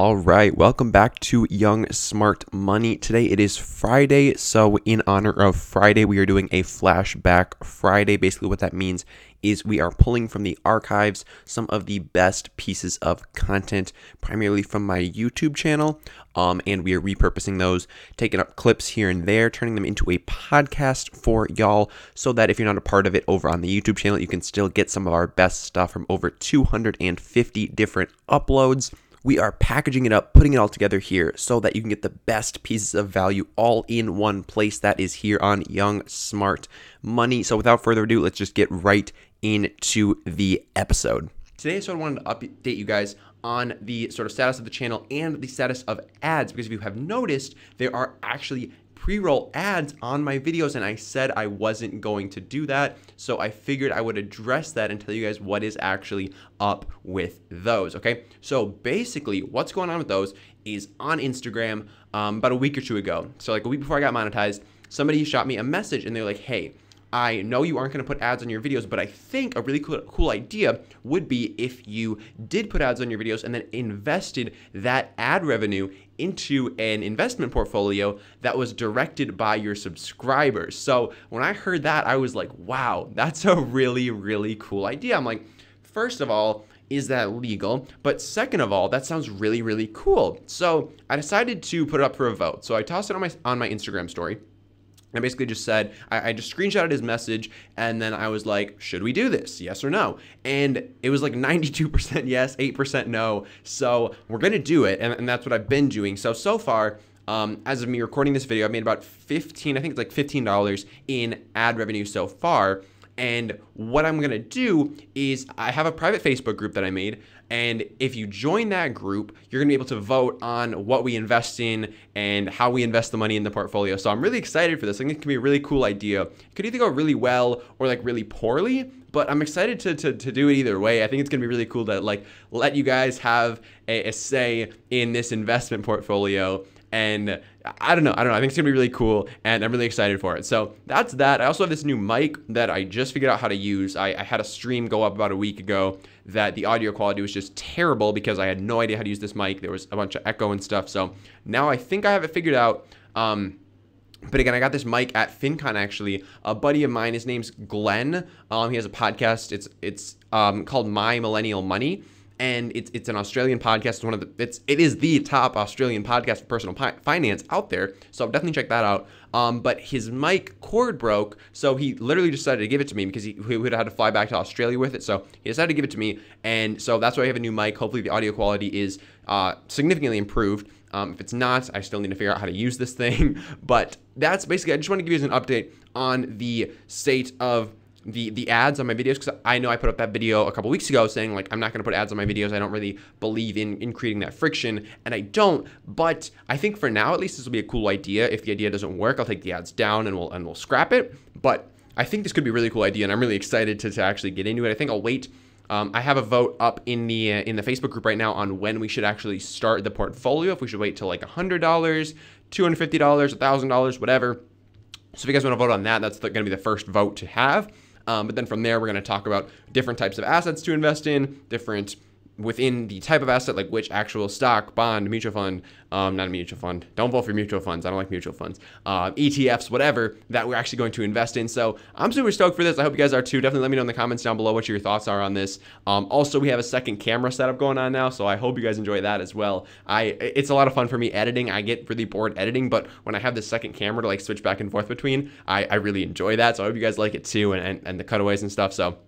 All right, welcome back to Young Smart Money. Today it is Friday, so in honor of Friday, we are doing a flashback Friday. Basically, what that means is we are pulling from the archives some of the best pieces of content, primarily from my YouTube channel, um, and we are repurposing those, taking up clips here and there, turning them into a podcast for y'all, so that if you're not a part of it over on the YouTube channel, you can still get some of our best stuff from over 250 different uploads we are packaging it up, putting it all together here so that you can get the best pieces of value all in one place that is here on Young Smart Money. So without further ado, let's just get right into the episode. Today, so I wanted to update you guys on the sort of status of the channel and the status of ads because if you have noticed, there are actually pre-roll ads on my videos and I said I wasn't going to do that. So I figured I would address that and tell you guys what is actually up with those, okay? So basically what's going on with those is on Instagram um, about a week or two ago. So like a week before I got monetized, somebody shot me a message and they're like, hey, I know you aren't going to put ads on your videos, but I think a really cool, cool idea would be if you did put ads on your videos and then invested that ad revenue into an investment portfolio that was directed by your subscribers. So when I heard that, I was like, wow, that's a really, really cool idea. I'm like, first of all, is that legal? But second of all, that sounds really, really cool. So I decided to put it up for a vote. So I tossed it on my on my Instagram story. I basically just said, I, I, just screenshotted his message and then I was like, should we do this? Yes or no? And it was like 92% yes, 8% no. So we're going to do it. And, and, that's what I've been doing. So, so far, um, as of me recording this video, I've made about 15, I think it's like $15 in ad revenue so far. And what I'm to do is I have a private Facebook group that I made. And if you join that group, you're to be able to vote on what we invest in and how we invest the money in the portfolio. So I'm really excited for this. I think it can be a really cool idea. It could either go really well or like really poorly, but I'm excited to, to, to do it either way. I think it's to be really cool to like let you guys have a, a say in this investment portfolio and I don't know. I don't know. I think it's gonna be really cool, and I'm really excited for it. So that's that. I also have this new mic that I just figured out how to use. I, I, had a stream go up about a week ago that the audio quality was just terrible because I had no idea how to use this mic. There was a bunch of echo and stuff. So now I think I have it figured out. Um, but again, I got this mic at FinCon actually. A buddy of mine, his name's Glenn. Um, he has a podcast. It's it's um, called My Millennial Money and it's it's an Australian podcast. It's one of the it's it is the top Australian podcast for personal pi- finance out there. So definitely check that out. Um, but his mic cord broke, so he literally decided to give it to me because he, would have had to fly back to Australia with it. So he decided to give it to me, and so that's why I have a new mic. Hopefully, the audio quality is uh, significantly improved. Um, if it's not, I still need to figure out how to use this thing. But that's basically. I just want to give you an update on the state of the the ads on my videos because I know I put up that video a couple weeks ago saying like I'm not going to put ads on my videos. I don't really believe in in creating that friction, and I don't. But I think for now, at least, this will be a cool idea. If the idea doesn't work, I'll take the ads down and we'll and we'll scrap it. But I think this could be a really cool idea, and I'm really excited to, to actually get into it. I think I'll wait. Um, I have a vote up in the uh, in the Facebook group right now on when we should actually start the portfolio. If we should wait till like hundred dollars, two hundred fifty dollars, thousand dollars, whatever. So if you guys want to vote on that, that's going to be the first vote to have. Um, but then from there, we're going to talk about different types of assets to invest in, different within the type of asset, like which actual stock, bond, mutual fund, um, not a mutual fund. Don't vote for mutual funds. I don't like mutual funds. Uh, ETFs, whatever that we're actually going to invest in. So I'm super stoked for this. I hope you guys are too. Definitely let me know in the comments down below what your thoughts are on this. Um, also, we have a second camera setup going on now, so I hope you guys enjoy that as well. I it's a lot of fun for me editing. I get really bored editing, but when I have this second camera to like switch back and forth between, I, I really enjoy that. So I hope you guys like it too, and, and, and the cutaways and stuff. So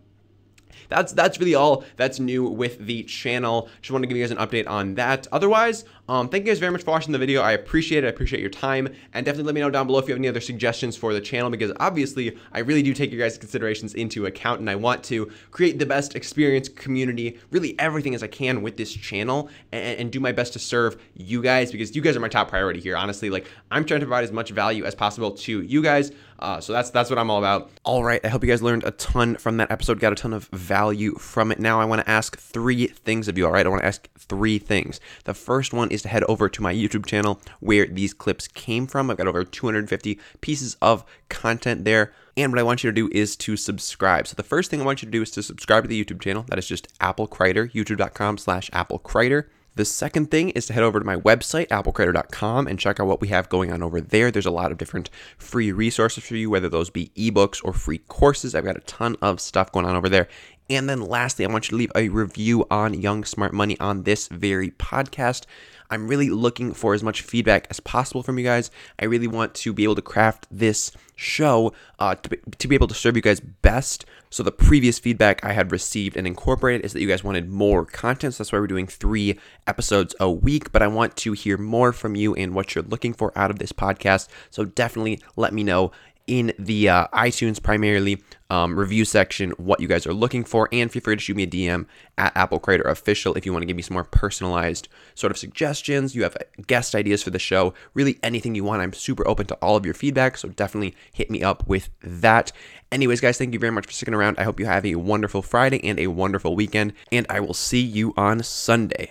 that's that's really all that's new with the channel. Just want to give you guys an update on that. Otherwise, um, thank you guys very much for watching the video. I appreciate it. I appreciate your time. And definitely let me know down below if you have any other suggestions for the channel because obviously I really do take your guys' considerations into account and I want to create the best experience, community, really everything as I can with this channel and, and do my best to serve you guys because you guys are my top priority here. Honestly, like I'm trying to provide as much value as possible to you guys. Uh, so that's that's what I'm all about. All right, I hope you guys learned a ton from that episode, got a ton of value from it. Now I want to ask three things of you. All right, I want to ask three things. The first one is to head over to my YouTube channel where these clips came from. I've got over 250 pieces of content there. And what I want you to do is to subscribe. So the first thing I want you to do is to subscribe to the YouTube channel. That is just Apple Crider, youtube.com slash Apple Crider. The second thing is to head over to my website, applecreator.com, and check out what we have going on over there. There's a lot of different free resources for you, whether those be ebooks or free courses. I've got a ton of stuff going on over there. And then lastly, I want you to leave a review on Young Smart Money on this very podcast. I'm really looking for as much feedback as possible from you guys. I really want to be able to craft this show uh, to, be, to be able to serve you guys best. So, the previous feedback I had received and incorporated is that you guys wanted more content. So, that's why we're doing three episodes a week. But I want to hear more from you and what you're looking for out of this podcast. So, definitely let me know in the uh, iTunes primarily um, review section what you guys are looking for, and feel free to shoot me a DM at Apple Creator Official if you want to give me some more personalized sort of suggestions. You have guest ideas for the show, really anything you want. I'm super open to all of your feedback, so definitely hit me up with that. Anyways, guys, thank you very much for sticking around. I hope you have a wonderful Friday and a wonderful weekend, and I will see you on Sunday.